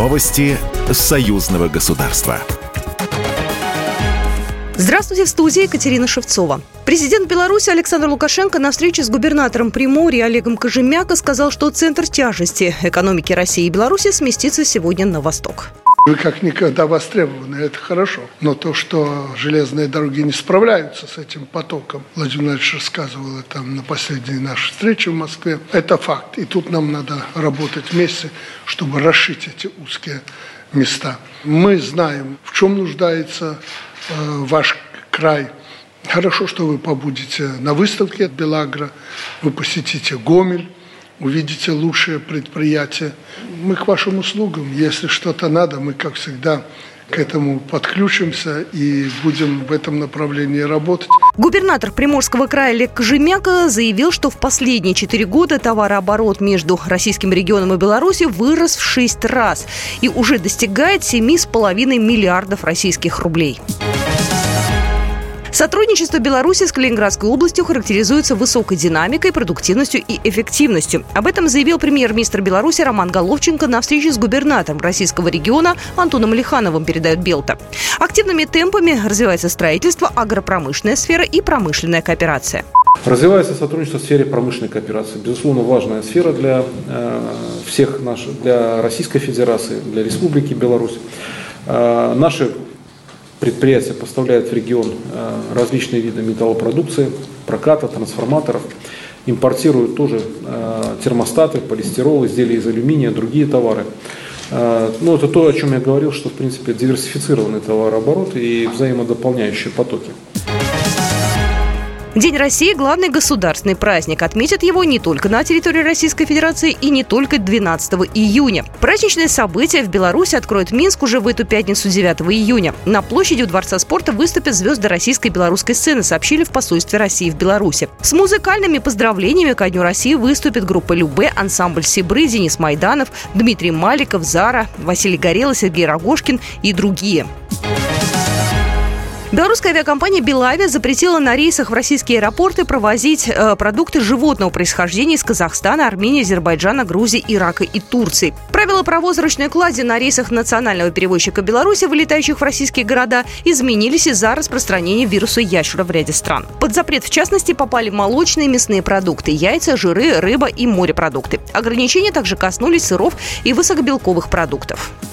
Новости союзного государства. Здравствуйте, в студии Екатерина Шевцова. Президент Беларуси Александр Лукашенко на встрече с губернатором Приморья Олегом Кожемяко сказал, что центр тяжести экономики России и Беларуси сместится сегодня на восток. Вы как никогда востребованы, это хорошо. Но то, что железные дороги не справляются с этим потоком, Владимир Владимирович рассказывал это на последней нашей встрече в Москве, это факт. И тут нам надо работать вместе, чтобы расшить эти узкие места. Мы знаем, в чем нуждается э, ваш край. Хорошо, что вы побудете на выставке Белагра, вы посетите Гомель, увидите лучшие предприятия. Мы к вашим услугам. Если что-то надо, мы, как всегда, к этому подключимся и будем в этом направлении работать. Губернатор Приморского края Олег Кожемяка заявил, что в последние четыре года товарооборот между российским регионом и Беларусью вырос в шесть раз и уже достигает 7,5 миллиардов российских рублей. Сотрудничество Беларуси с Калининградской областью характеризуется высокой динамикой, продуктивностью и эффективностью. Об этом заявил премьер-министр Беларуси Роман Головченко на встрече с губернатором российского региона Антоном Лихановым, передает Белта. Активными темпами развивается строительство, агропромышленная сфера и промышленная кооперация. Развивается сотрудничество в сфере промышленной кооперации. Безусловно, важная сфера для э, всех наших, для Российской Федерации, для Республики Беларусь. Э, наши Предприятия поставляют в регион э, различные виды металлопродукции, проката, трансформаторов. Импортируют тоже э, термостаты, полистирол, изделия из алюминия, другие товары. Э, ну, это то, о чем я говорил, что, в принципе, диверсифицированный товарооборот и взаимодополняющие потоки. День России – главный государственный праздник. Отметят его не только на территории Российской Федерации и не только 12 июня. Праздничное событие в Беларуси откроет Минск уже в эту пятницу 9 июня. На площади у Дворца спорта выступят звезды российской и белорусской сцены, сообщили в посольстве России в Беларуси. С музыкальными поздравлениями ко Дню России выступит группа «Любе», ансамбль «Сибры», Денис Майданов, Дмитрий Маликов, Зара, Василий Горелый, Сергей Рогошкин и другие. Белорусская авиакомпания «Белавия» запретила на рейсах в российские аэропорты провозить э, продукты животного происхождения из Казахстана, Армении, Азербайджана, Грузии, Ирака и Турции. Правила провоза ручной клади на рейсах национального перевозчика Беларуси, вылетающих в российские города, изменились из-за распространения вируса ящера в ряде стран. Под запрет, в частности, попали молочные и мясные продукты, яйца, жиры, рыба и морепродукты. Ограничения также коснулись сыров и высокобелковых продуктов.